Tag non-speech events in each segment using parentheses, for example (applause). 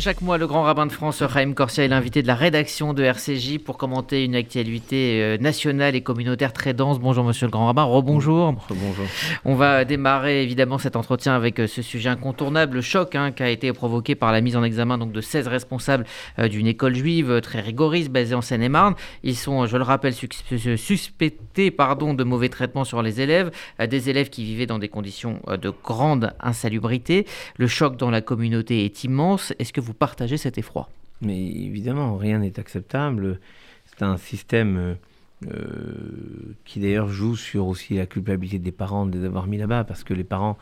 Chaque mois, le grand rabbin de France, Raïm Corsia, est l'invité de la rédaction de RCJ pour commenter une actualité euh, nationale et communautaire très dense. Bonjour monsieur le grand rabbin, rebonjour. Bonjour. On va démarrer évidemment cet entretien avec euh, ce sujet incontournable, le choc hein, qui a été provoqué par la mise en examen donc, de 16 responsables euh, d'une école juive très rigoriste basée en Seine-et-Marne. Ils sont, je le rappelle, suspectés pardon, de mauvais traitements sur les élèves, des élèves qui vivaient dans des conditions de grande insalubrité. Le choc dans la communauté est immense. Est-ce que vous partagez cet effroi Mais évidemment, rien n'est acceptable. C'est un système euh, euh, qui d'ailleurs joue sur aussi la culpabilité des parents de les avoir mis là-bas, parce que les parents,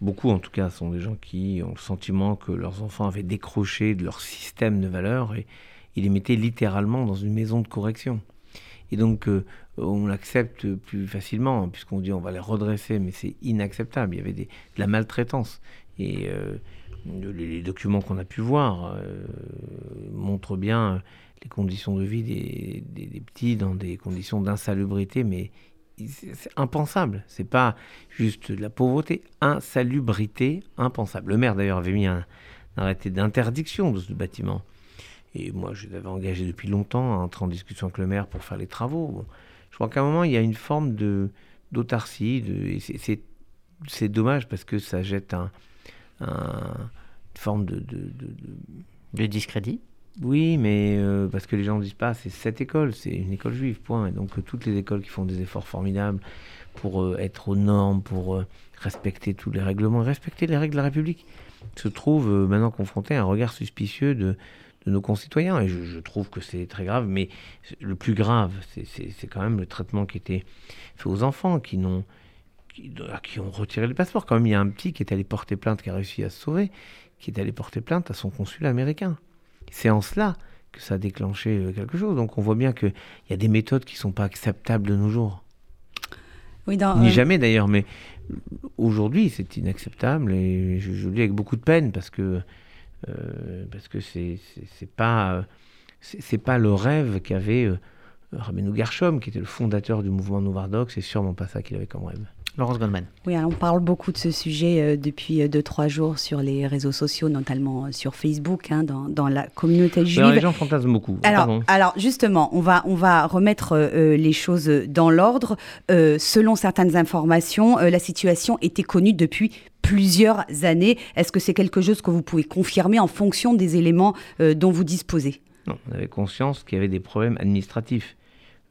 beaucoup en tout cas, sont des gens qui ont le sentiment que leurs enfants avaient décroché de leur système de valeurs et ils les mettaient littéralement dans une maison de correction. Et donc, euh, on l'accepte plus facilement, puisqu'on dit on va les redresser, mais c'est inacceptable. Il y avait de la maltraitance. Et les documents qu'on a pu voir euh, montrent bien les conditions de vie des, petits dans des conditions d'insalubrité, mais c'est impensable. C'est pas juste de la pauvreté, insalubrité, impensable. Le maire d'ailleurs avait mis un, arrêté d'interdiction de ce bâtiment. Et moi, je l'avais engagé depuis longtemps à entrer en discussion avec le maire pour faire les travaux. Je crois qu'à un moment, il y a une forme de d'autarcie. c'est dommage parce que ça jette un, une forme de, de, discrédit Oui, mais euh, parce que les gens ne disent pas, c'est cette école, c'est une école juive, point. Et donc euh, toutes les écoles qui font des efforts formidables pour euh, être aux normes, pour respecter tous les règlements, respecter les règles de la République, se trouvent maintenant confrontés à un regard suspicieux de, de nos concitoyens. Et je, trouve que c'est très grave, mais le plus grave, c'est quand même le traitement qui était fait aux enfants, qui n'ont qui, ont retiré le passeport. Quand même, il y a un petit qui est allé porter plainte, qui a réussi à se sauver, qui est allé porter plainte à son consul américain. C'est en cela que ça a déclenché euh, quelque chose. Donc on voit bien qu'il y a des méthodes qui ne sont pas acceptables de nos jours. Oui, Ni euh, jamais d'ailleurs, mais aujourd'hui c'est inacceptable et je, le dis avec beaucoup de peine parce que euh, parce que c'est pas c'est pas le rêve qu'avait euh, Rabbeinu Gershom, qui était le fondateur du mouvement Novardox, c'est sûrement pas ça qu'il avait comme rêve. Laurence Goldman. Oui, on parle beaucoup de ce sujet euh, depuis 2-3 euh, jours sur les réseaux sociaux, notamment euh, sur Facebook, hein, dans, la communauté juive. Alors, les gens fantasment beaucoup. Alors, alors justement, on va, on va remettre les choses dans l'ordre. selon certaines informations, la situation était connue depuis plusieurs années. Est-ce que c'est quelque chose que vous pouvez confirmer en fonction des éléments dont vous disposez? Non, on avait conscience qu'il y avait des problèmes administratifs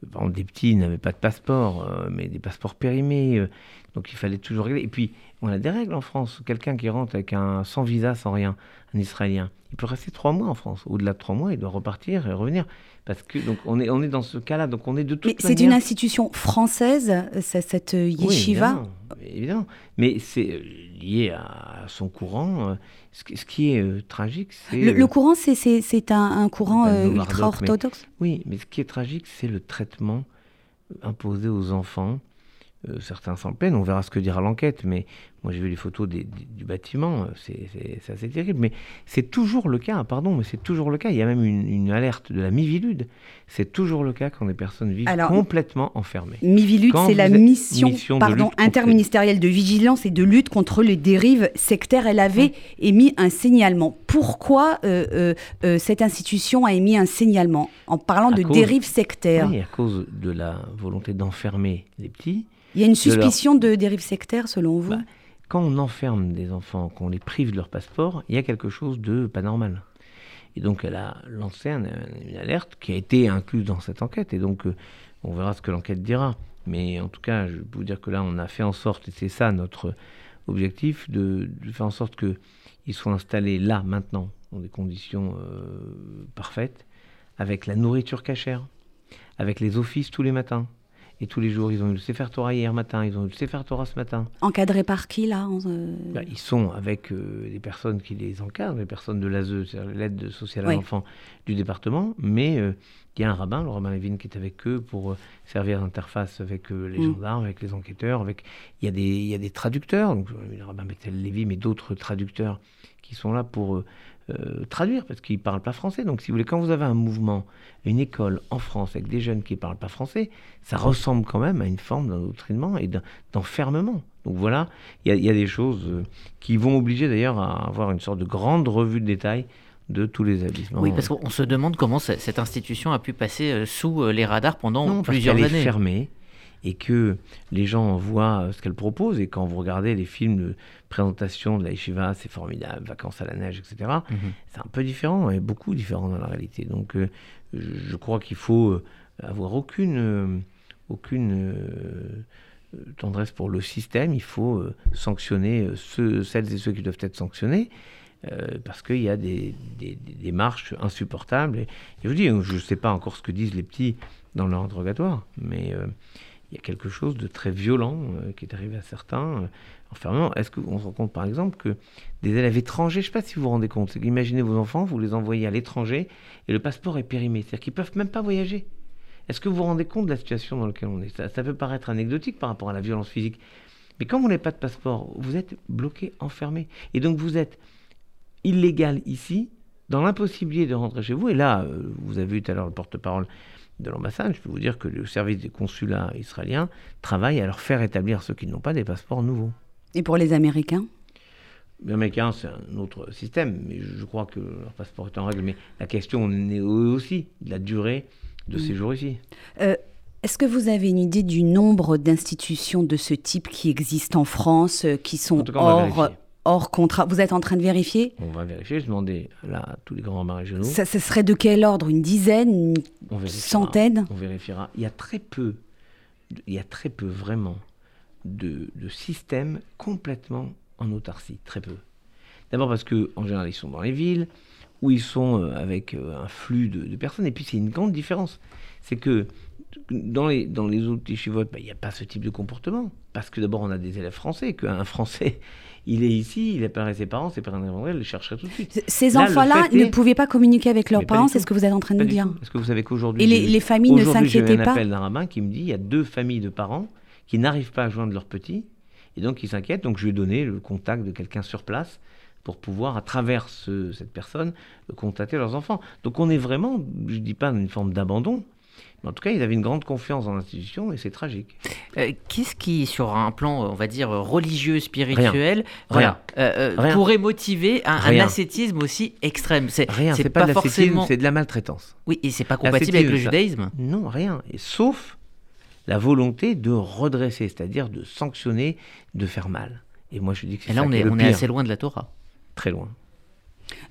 des petits n'avaient pas de passeport, euh, mais des passeports périmés. Euh, donc il fallait toujours régler. Et puis, on a des règles en France. Quelqu'un qui rentre avec un sans visa, sans rien, un Israélien, il peut rester trois mois en France. Au-delà de trois mois, il doit repartir et revenir. Parce que donc on est on est dans ce cas-là. Donc on est de toute Mais c'est une institution française, cette yeshiva. Oui, évidemment, Mais c'est lié à son courant. Ce, qui est euh, tragique, c'est... Le, courant, c'est un, un, courant euh, ultra-orthodoxe Oui, mais ce qui est tragique, c'est le traitement imposé aux enfants euh, certains sans peine, on verra ce que dira l'enquête, mais moi j'ai vu les photos du bâtiment, euh, c'est assez terrible. Mais c'est toujours le cas, pardon, mais c'est toujours le cas. Il y a même une, alerte de la Mivilude. C'est toujours le cas quand des personnes vivent complètement enfermées. Mivilude, c'est la mission, pardon, interministérielle de vigilance et de lutte contre les dérives sectaires. Elle avait émis un signalement. Pourquoi euh, cette institution a émis un signalement en parlant de dérives sectaires Oui, à cause de la volonté d'enfermer les petits il y a une suspicion de, dérive sectaire, selon vous? Bah, Quand on enferme des enfants, qu'on les prive de leur passeport, il y a quelque chose de pas normal. Et donc, elle a lancé une alerte qui a été incluse dans cette enquête. Et donc, euh, on verra ce que l'enquête dira. Mais en tout cas, je peux vous dire que là, on a fait en sorte, et c'est ça notre objectif, de, faire en sorte qu'ils soient installés là, maintenant, dans des conditions euh, parfaites, avec la nourriture cachère, avec les offices tous les matins, et tous les jours, ils ont eu le Sefer Torah hier matin, ils ont eu le Sefer Torah ce matin. Encadrés par qui, là euh bah, Ils sont avec euh, les personnes qui les encadrent, les personnes de l'ASE, c'est-à-dire l'aide sociale à l'enfant du département, mais euh, il y a un rabbin, le rabbin Levin, qui est avec eux pour servir d'interface avec les mm. gendarmes, avec les enquêteurs. Avec... Il, y a des, il y a des traducteurs, donc, le rabbin Bethel Lévy, mais d'autres traducteurs qui sont là pour euh, traduire parce qu'ils ne parlent pas français. Donc, si vous voulez, quand vous avez un mouvement, une école en France avec des jeunes qui ne parlent pas français, ça ressemble quand même à une forme d'endoctrinement et d'enfermement. Donc voilà, il y, a des choses euh, qui vont obliger d'ailleurs à avoir une sorte de grande revue de détail de tous les établissements. Oui, parce qu'on se demande comment cette institution a pu passer sous les radars pendant plusieurs années. Elle est fermée et que les gens voient ce qu'elle propose. Et quand vous regardez les films de présentation de la yeshiva, c'est formidable, vacances à la neige, etc. Mhm. C'est un peu différent, et beaucoup différent dans la réalité. Donc je crois qu'il faut avoir aucune, aucune tendresse pour le système, il faut euh, sanctionner euh, ceux, celles et ceux qui doivent être sanctionnés. Euh, parce qu'il y a des, des, des, marches insupportables. Et, je vous dis, je ne sais pas encore ce que disent les petits dans leur interrogatoire, mais il y a quelque chose de très violent qui est arrivé à certains. enfermement. Est-ce qu'on se rend compte, par exemple, que des élèves étrangers, je ne sais pas si vous vous rendez compte, imaginez vos enfants, vous les envoyez à l'étranger et le passeport est périmé, c'est-à-dire qu'ils ne peuvent même pas voyager. Est-ce que vous vous rendez compte de la situation dans laquelle on est? Ça, peut paraître anecdotique par rapport à la violence physique. Mais quand vous n'avez pas de passeport, vous êtes bloqué, enfermé. Et donc vous êtes illégal ici, dans l'impossibilité de rentrer chez vous. Et là, euh, vous avez vu tout à l'heure le porte-parole de l'ambassade, je peux vous dire que le service des consulats israéliens travaille à leur faire établir ceux qui n'ont pas des passeports nouveaux. Et pour les Américains? Les Américains, c'est un autre système, mais je crois que leur passeport est en règle. Mais la question est eux aussi de la durée de mm. séjour ici. Euh, est-ce que vous avez une idée du nombre d'institutions de ce type qui existent en France, euh, qui sont hors, hors contrat Vous êtes en train de vérifier? On va vérifier. Je demandais là à tous les grands mains régionaux. Ça, ça, serait de quel ordre? Une dizaine? Une centaine? On vérifiera. Il y a très peu, il y a très peu vraiment de, de systèmes complètement en autarcie. Très peu. D'abord parce que en général ils sont dans les villes où ils sont euh, avec euh, un flux de, personnes. Et puis c'est une grande différence. C'est que dans les, dans les autres yeshivotes, bah, il n'y a pas ce type de comportement. Parce que d'abord, on a des élèves français, qu'un Français, il est ici, il appellerait ses parents, ses parents il le chercherait tout de suite. Ces enfants-là ne pouvaient pas communiquer avec leurs parents, c'est ce que vous êtes en train de nous dire Parce que vous savez qu'aujourd'hui... Et les, familles ne s'inquiétaient pas un appel d'un rabbin qui me dit, il y a deux familles de parents qui n'arrivent pas à joindre leurs petits, et donc ils s'inquiètent. Donc je lui ai donné le contact de quelqu'un sur place pour pouvoir, à travers cette personne, contacter leurs enfants. Donc on est vraiment, je ne dis pas, dans une forme d'abandon, mais en tout cas, ils avaient une grande confiance dans l'institution et c'est tragique. Euh, qu'est-ce qui, sur un plan, on va dire, religieux, spirituel, Rien. Euh, euh, pourrait motiver un, ascétisme aussi extrême? C'est, Rien, c'est, pas, de forcément... c'est de la maltraitance. Oui, et c'est pas compatible avec le judaïsme? Non, rien. Et sauf la volonté de redresser, c'est-à-dire de sanctionner, de faire mal. Et moi, je dis que c'est et là, on, est, on est assez loin de la Torah très loin.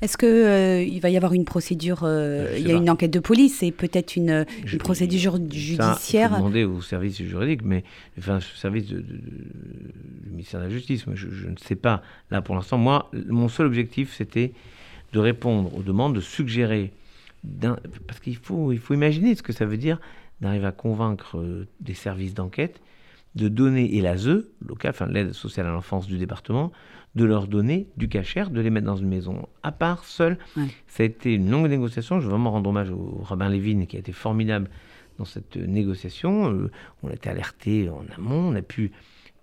Est-ce qu'il euh, il va y avoir une procédure euh, Il y a une enquête de police et peut-être une, procédure judiciaire ça, demander au service juridique, mais enfin, au service du ministère de la Justice. je, ne sais pas. Là, pour l'instant, moi, mon seul objectif, c'était de répondre aux demandes, de suggérer. Parce qu'il faut, il faut imaginer ce que ça veut dire d'arriver à convaincre euh, des services d'enquête de donner, et l'ASE, local, enfin l'aide sociale à l'enfance du département, de leur donner du cachère, de les mettre dans une maison à part, seul. Ça a été une longue négociation. Je veux vraiment rendre hommage au rabbin Lévin qui a été formidable dans cette négociation. Euh, on a été alerté en amont, on a pu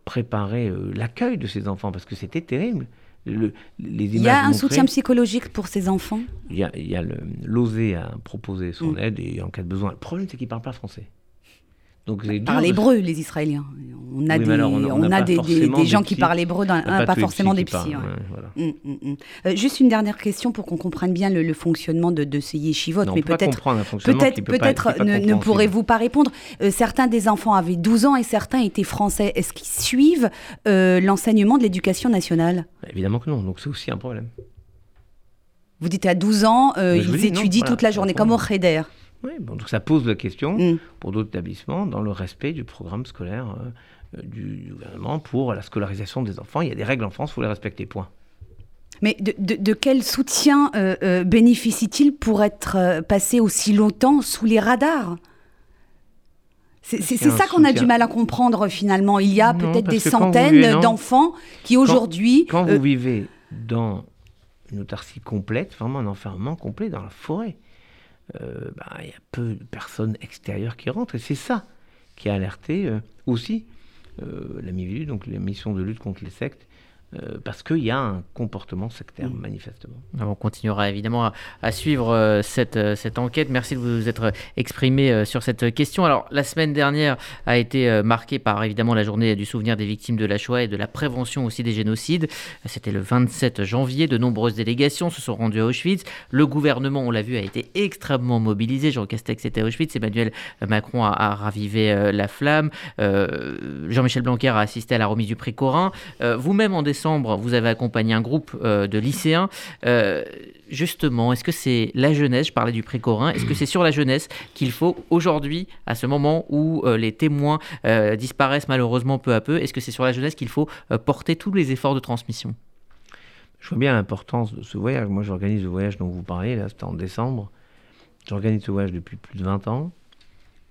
préparer euh, l'accueil de ces enfants parce que c'était terrible. Le, les il y a un soutien psychologique pour ces enfants? Il y a, il y a proposer son mm. aide et en cas de besoin. Le problème, c'est qu'ils ne parlent pas français. Donc, les parlent hébreu, les Israéliens. On a des, on, a, des, des, gens qui parlent hébreu, pas, forcément des psys. Hum, hum, hum. Euh, juste une dernière question pour qu'on comprenne bien le, fonctionnement de, de ces yeshivot. mais peut-être, peut-être, peut-être ne, pourrez-vous pas répondre. Euh, certains des enfants avaient 12 ans et certains étaient français. Est-ce qu'ils suivent euh, l'enseignement de l'éducation nationale? Bah, Évidemment que non. Donc c'est aussi un problème. Vous dites à 12 ans, ils étudient toute la journée, comme au Cheder. Oui, bon, donc ça pose la question mm. pour d'autres établissements dans le respect du programme scolaire euh, du, gouvernement pour la scolarisation des enfants. Il y a des règles en France, il faut les respecter, point. Mais de, quel soutien euh, euh, bénéficie-t-il pour être passé aussi longtemps sous les radars? C'est ça qu'on a du mal à comprendre finalement. Il y a peut-être des centaines d'enfants qui aujourd'hui... Quand, vous vivez dans une autarcie complète, vraiment un enfermement complet dans la forêt, euh, bah, il y a peu de personnes extérieures qui rentrent. Et c'est ça qui a alerté euh, aussi euh, la MIVILU, donc la mission de lutte contre les sectes, euh, parce qu'il y a un comportement sectaire, manifestement. On continuera évidemment à, suivre euh, cette, euh, cette enquête. Merci de vous être exprimé sur cette question. Alors, la semaine dernière a été marquée par évidemment la journée du souvenir des victimes de la Shoah et de la prévention aussi des génocides. C'était le 27 janvier. De nombreuses délégations se sont rendues à Auschwitz. Le gouvernement, on l'a vu, a été extrêmement mobilisé. Jean Castex était à Auschwitz. Emmanuel Macron a, ravivé la flamme. Jean-Michel Blanquer a assisté à la remise du prix Corin. Vous-même, en décembre, vous avez accompagné un groupe euh, de lycéens. Euh, justement, est-ce que c'est la jeunesse, je parlais du précorin, est-ce que c'est sur la jeunesse qu'il faut aujourd'hui, à ce moment où euh, les témoins disparaissent malheureusement peu à peu, est-ce que c'est sur la jeunesse qu'il faut porter tous les efforts de transmission? Je vois bien l'importance de ce voyage. Moi, j'organise le voyage dont vous parlez, là, c'était en décembre. J'organise ce voyage depuis plus de 20 ans.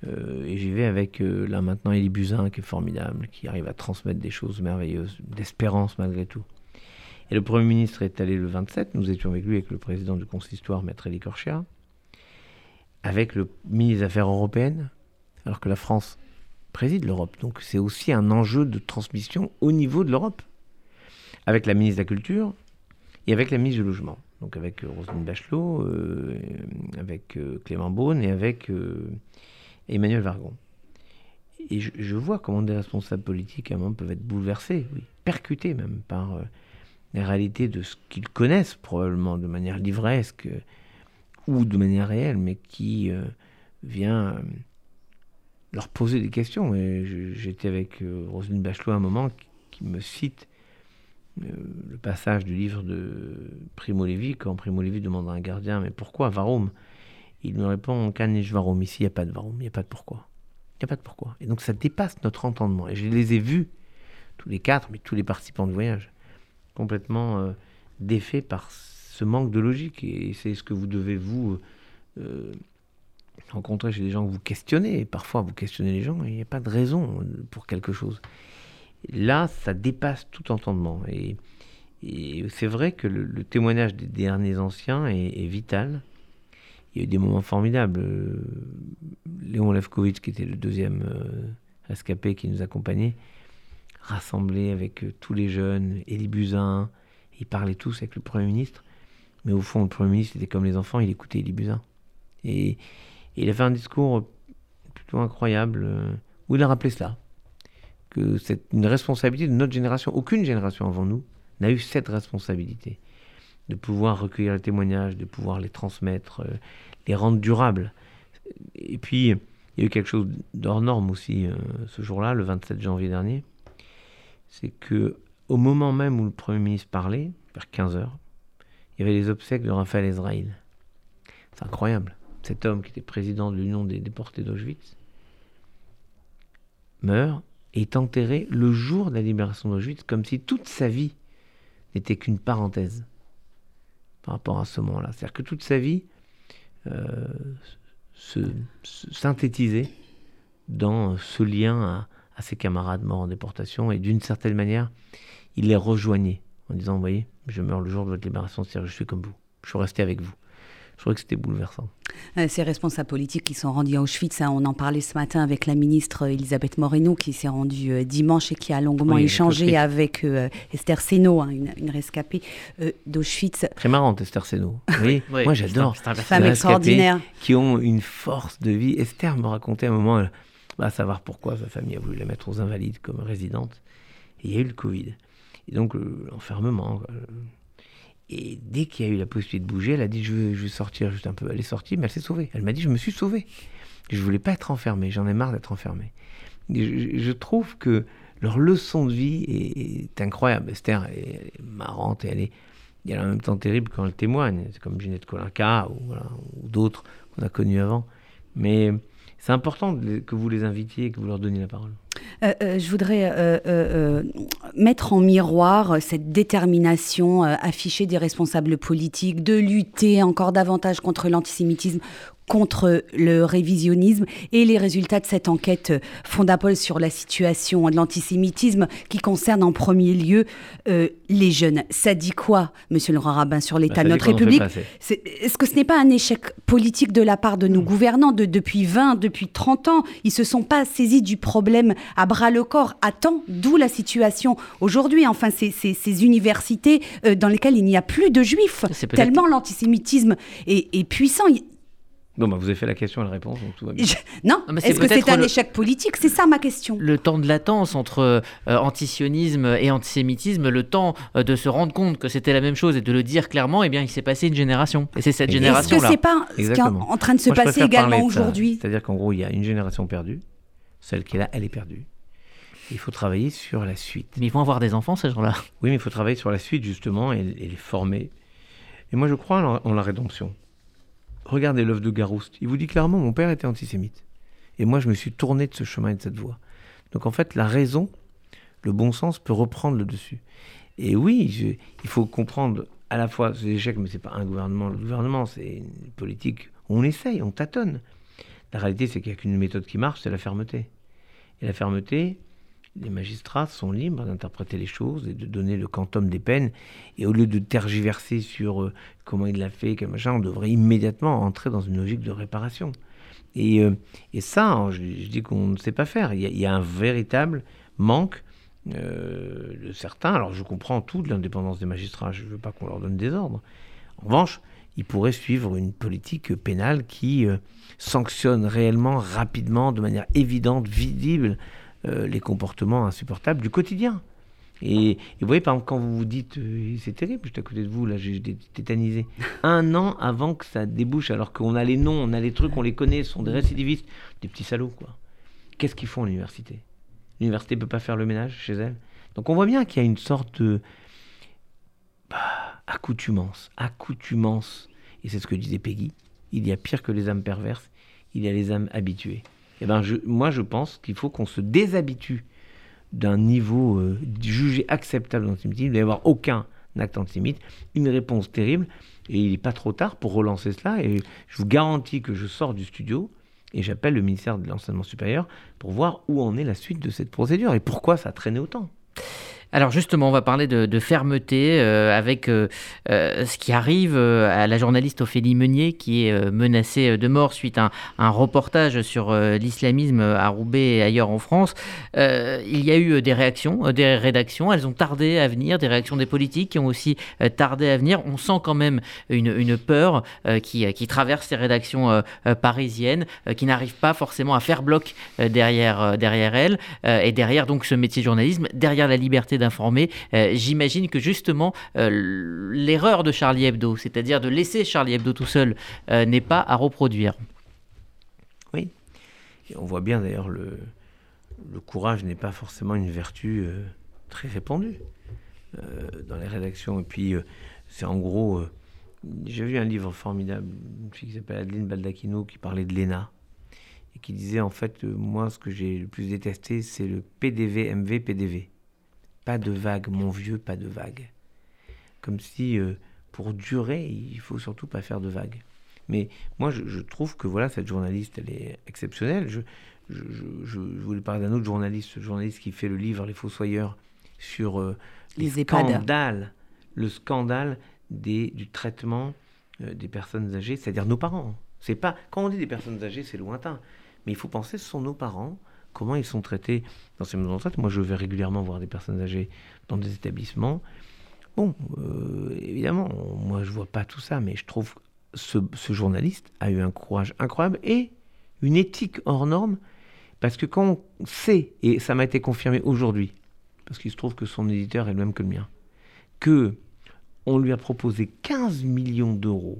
Euh, et j'y vais avec, euh, là maintenant, Elie Buzyn, qui est formidable, qui arrive à transmettre des choses merveilleuses, d'espérance malgré tout. Et le Premier ministre est allé le 27, nous étions avec lui, avec le président du consistoire, Maître Elie Korchia, avec le ministre des Affaires européennes, alors que la France préside l'Europe. Donc c'est aussi un enjeu de transmission au niveau de l'Europe, avec la ministre de la Culture et avec la ministre du Logement. Donc avec euh, Roselyne Bachelot, avec Clément Beaune et avec Emmanuel Vargon. Et je, vois comment des responsables politiques à un moment peuvent être bouleversés, oui, percutés même par euh, la réalité de ce qu'ils connaissent probablement de manière livresque euh, ou de manière réelle, mais qui euh, vient leur poser des questions. J'étais avec Roselyne Bachelot à un moment qui, me cite le passage du livre de Primo Levi, quand Primo Levi demande à un gardien Mais pourquoi Varum? Il me répond je Varum. Ici, il n'y a pas de Varum, il n'y a pas de pourquoi. Il n'y a pas de pourquoi. Et donc ça dépasse notre entendement. Et je les ai vus, tous les quatre, mais tous les participants de voyage, complètement euh, défaits par ce manque de logique. Et c'est ce que vous devez, vous, euh, rencontrer chez des gens que vous questionnez. Et parfois, vous questionnez les gens il n'y a pas de raison pour quelque chose. Là, ça dépasse tout entendement. Et, c'est vrai que le, témoignage des derniers anciens est vital il y a eu des moments formidables. Euh, Léon Levkovitch, qui était le deuxième euh, rescapé qui nous accompagnait, rassemblé avec euh, tous les jeunes, Élie Buzyn, ils parlaient tous avec le Premier ministre. Mais au fond, le Premier ministre était comme les enfants, il écoutait Élie Buzyn. Et, il a fait un discours plutôt incroyable où il a rappelé cela. Que c'est une responsabilité de notre génération. Aucune génération avant nous n'a eu cette responsabilité de pouvoir recueillir les témoignages, de pouvoir les transmettre, euh, les rendre durables. Et puis, il y a eu quelque chose d'hors aussi euh, ce jour-là, le 27 janvier dernier. C'est que au moment même où le Premier ministre parlait, vers 15h, il y avait les obsèques de Raphaël Ezraïl. C'est incroyable. Cet homme qui était président de l'Union des déportés d'Auschwitz meurt et est enterré le jour de la libération d'Auschwitz, comme si toute sa vie n'était qu'une parenthèse par rapport à ce moment-là. C'est-à-dire que toute sa vie euh, se, synthétisait dans ce lien à, ses camarades morts en déportation et d'une certaine manière, il les rejoignait en disant, vous voyez, je meurs le jour de votre libération, c'est-à-dire je suis comme vous, je suis resté avec vous je trouvais que c'était bouleversant. Euh, ces responsables politiques qui sont rendus à Auschwitz, hein, on en parlait ce matin avec la ministre euh, Elisabeth Moreno qui s'est rendue euh, dimanche et qui a longuement échangé avec Esther Seno, hein, une, rescapée d'Auschwitz. Très marrante Esther Seno. (laughs) Oui, moi j'adore. Femme extraordinaire. Qui ont une force de vie. Esther me racontait un moment, bah, à savoir pourquoi sa famille a voulu la mettre aux Invalides comme résidente. Et il y a eu le Covid. Et donc l'enfermement, et dès qu'il y a eu la possibilité de bouger, elle a dit je veux, sortir juste un peu. Elle est sortie, mais elle s'est sauvée. Elle m'a dit je me suis sauvée. Je voulais pas être enfermée, j'en ai marre d'être enfermée. Je, trouve que leur leçon de vie est, incroyable. Esther est, marrante et elle est, elle en même temps terrible quand elle témoigne. C'est comme Ginette Colinca ou, ou d'autres qu'on a connus avant. Mais c'est important que vous les invitiez et que vous leur donniez la parole. Euh, euh, je voudrais euh, mettre en miroir cette détermination affichée des responsables politiques de lutter encore davantage contre l'antisémitisme contre le révisionnisme et les résultats de cette enquête Fondapol sur la situation de l'antisémitisme qui concerne en premier lieu euh, les jeunes. Ça dit quoi, monsieur le Rabin, sur l'état bah, de notre République Est-ce que ce n'est pas un échec politique de la part de nos gouvernants de, depuis 20, depuis 30 ans? Ils se sont pas saisis du problème à bras le corps à temps, d'où la situation aujourd'hui? Enfin, ces, ces, universités euh, dans lesquelles il n'y a plus de juifs, tellement l'antisémitisme est, est puissant. Bon, bah vous avez fait la question et la réponse, donc tout va bien. Non, est-ce que c'est un échec politique? C'est ça ma question. Le temps de latence entre euh, antisionisme et antisémitisme, le temps euh, de se rendre compte que c'était la même chose et de le dire clairement, eh bien, il s'est passé une génération. Et c'est cette génération-là. Est-ce que c'est pas ce qui est en train de se passer également aujourd'hui? C'est-à-dire qu'en gros, il y a une génération perdue. Celle qui est là, elle est perdue. Il faut travailler sur la suite. Mais ils vont avoir des enfants, ces gens-là. Oui, mais il faut travailler sur la suite, justement, et, les former. Et moi, je crois en la rédemption. Regardez l'œuvre de Garouste. Il vous dit clairement, mon père était antisémite. Et moi, je me suis tourné de ce chemin et de cette voie. Donc en fait, la raison, le bon sens peut reprendre le dessus. Et oui, il faut comprendre à la fois ces échecs, mais c'est pas un gouvernement, le gouvernement, c'est une politique. On essaye, on tâtonne. La réalité, c'est qu'il n'y a qu'une méthode qui marche, c'est la fermeté. Et la fermeté, les magistrats sont libres d'interpréter les choses et de donner le quantum des peines. Et au lieu de tergiverser sur euh, comment il l'a fait, quel on devrait immédiatement entrer dans une logique de réparation. Et, euh, et ça, hein, je, dis qu'on ne sait pas faire. Il y, a, un véritable manque euh, de certains. Alors je comprends tout de l'indépendance des magistrats, je ne veux pas qu'on leur donne des ordres. En revanche, ils pourraient suivre une politique pénale qui sanctionne réellement, rapidement, de manière évidente, visible, euh, les comportements insupportables du quotidien. Et, vous voyez, par exemple, quand vous vous dites, euh, c'est terrible, j'étais à côté de vous, là, j'ai tétanisé. (laughs) Un an avant que ça débouche, alors qu'on a les noms, on a les trucs, on les connaît, ce sont des récidivistes, des petits salauds, quoi. Qu'est-ce qu'ils font à l'université? L'université ne peut pas faire le ménage chez elle? Donc on voit bien qu'il y a une sorte de bah, accoutumance, accoutumance. Et c'est ce que disait Peggy. Il y a pire que les âmes perverses, il y a les âmes habituées. Eh ben moi je pense qu'il faut qu'on se déshabitue d'un niveau euh, jugé acceptable d'antisémitisme. Il ne y avoir aucun acte antisémite. Une réponse terrible. Et il n'est pas trop tard pour relancer cela. Et je vous garantis que je sors du studio et j'appelle le ministère de l'Enseignement supérieur pour voir où en est la suite de cette procédure et pourquoi ça a traîné autant. Alors justement, on va parler de, fermeté euh, avec euh, euh, ce qui arrive à la journaliste Ophélie Meunier qui est menacée de mort suite à un, reportage sur l'islamisme à Roubaix et ailleurs en France. il y a eu des réactions, des rédactions, elles ont tardé à venir, des réactions des politiques qui ont aussi tardé à venir. On sent quand même une, peur qui, traverse ces rédactions parisiennes, qui n'arrivent pas forcément à faire bloc derrière, derrière elles et derrière donc ce métier de journalisme, derrière la liberté informé. Euh, j'imagine que justement euh, l'erreur de Charlie Hebdo, c'est-à-dire de laisser Charlie Hebdo tout seul, euh, n'est pas à reproduire. Oui, et on voit bien d'ailleurs le, le courage n'est pas forcément une vertu très répandue dans les rédactions. Et puis c'est en gros, j'ai vu un livre formidable, une fille qui s'appelle Adeline Baldacchino qui parlait de l'ENA et qui disait en fait, moi, ce que j'ai le plus détesté, c'est le PDV, MV, PDV. Pas de vague, mon vieux, pas de vague. Comme si euh, pour durer, il faut surtout pas faire de vagues. Mais moi, je, trouve que voilà, cette journaliste, elle est exceptionnelle. Je, je, voulais parler d'un autre journaliste, ce journaliste qui fait le livre Les Fossoyeurs sur euh, les, scandales, le scandale des, du traitement euh, des personnes âgées, c'est-à-dire nos parents. C'est pas quand on dit des personnes âgées, c'est lointain, mais il faut penser ce sont nos parents comment ils sont traités dans ces maisons de. Moi, je vais régulièrement voir des personnes âgées dans des établissements. Bon, euh, évidemment, moi, je vois pas tout ça, mais je trouve ce, ce journaliste a eu un courage incroyable et une éthique hors norme, parce que quand on sait, et ça m'a été confirmé aujourd'hui, parce qu'il se trouve que son éditeur est le même que le mien, que on lui a proposé 15 millions d'euros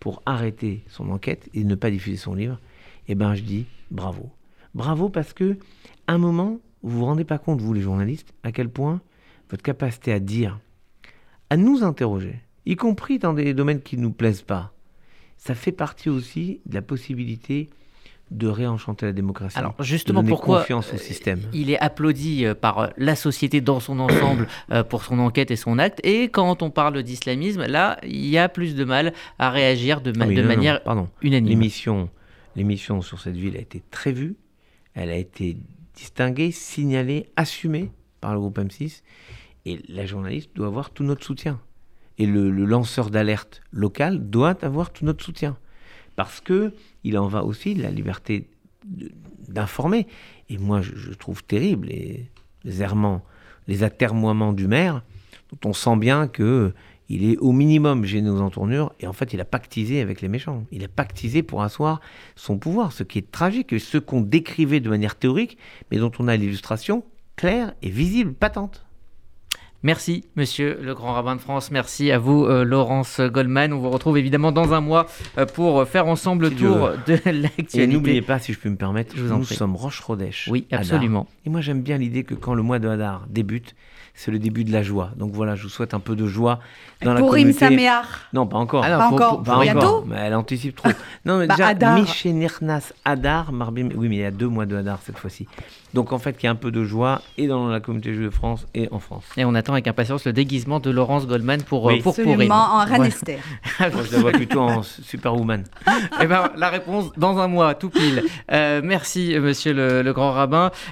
pour arrêter son enquête et ne pas diffuser son livre, eh ben je dis bravo. Bravo parce que, un moment, vous vous rendez pas compte, vous les journalistes, à quel point votre capacité à dire, à nous interroger, y compris dans des domaines qui ne nous plaisent pas, ça fait partie aussi de la possibilité de réenchanter la démocratie. Alors justement, pourquoi confiance au système. il est applaudi par la société dans son ensemble (coughs) pour son enquête et son acte, et quand on parle d'islamisme, là, il y a plus de mal à réagir de, Ah oui, de non, non, manière pardon. unanime. L'émission, l'émission sur cette ville a été très vue, elle a été distinguée, signalée, assumée par le groupe M6, et la journaliste doit avoir tout notre soutien. Et le, lanceur d'alerte local doit avoir tout notre soutien. Parce que il en va aussi de la liberté d'informer. Et moi, je, je trouve terrible les, les errements, les atermoiements du maire, dont on sent bien que il est au minimum gêné aux entournures, et en fait, il a pactisé avec les méchants. Il a pactisé pour asseoir son pouvoir, ce qui est tragique, et ce qu'on décrivait de manière théorique, mais dont on a l'illustration claire et visible, patente. Merci, monsieur le grand rabbin de France. Merci à vous, euh, Laurence Goldman. On vous retrouve évidemment dans un mois euh, pour faire ensemble le tour de (laughs) Et l'actualité. n'oubliez pas, si je peux me permettre, Je vous en nous sommes Roche-Rodèche. Oui, Hadar. absolument. Et moi, j'aime bien l'idée que quand le mois de Hadar débute, c'est le début de la joie. Donc voilà, je vous souhaite un peu de joie dans la communauté. Sameach. Non, pas encore. Ah non, Pas pour- encore. pour- Pas Bientôt encore, mais elle anticipe trop. (laughs) Non, mais Bah, déjà, Hadar. Mishénirnas Hadar, Marbim. Oui, mais il y a deux mois de Hadar cette fois-ci. Donc en fait, qu'il y a un peu de joie et dans la communauté juive de France et en France. Et on attend avec impatience le déguisement de Laurence Goldman pour, euh, Oui. pour. Absolument, en. Ranester. (laughs) Moi, je la vois plutôt en Superwoman. Eh ben, la réponse dans un mois, tout pile. Euh, merci, monsieur le, le grand rabbin.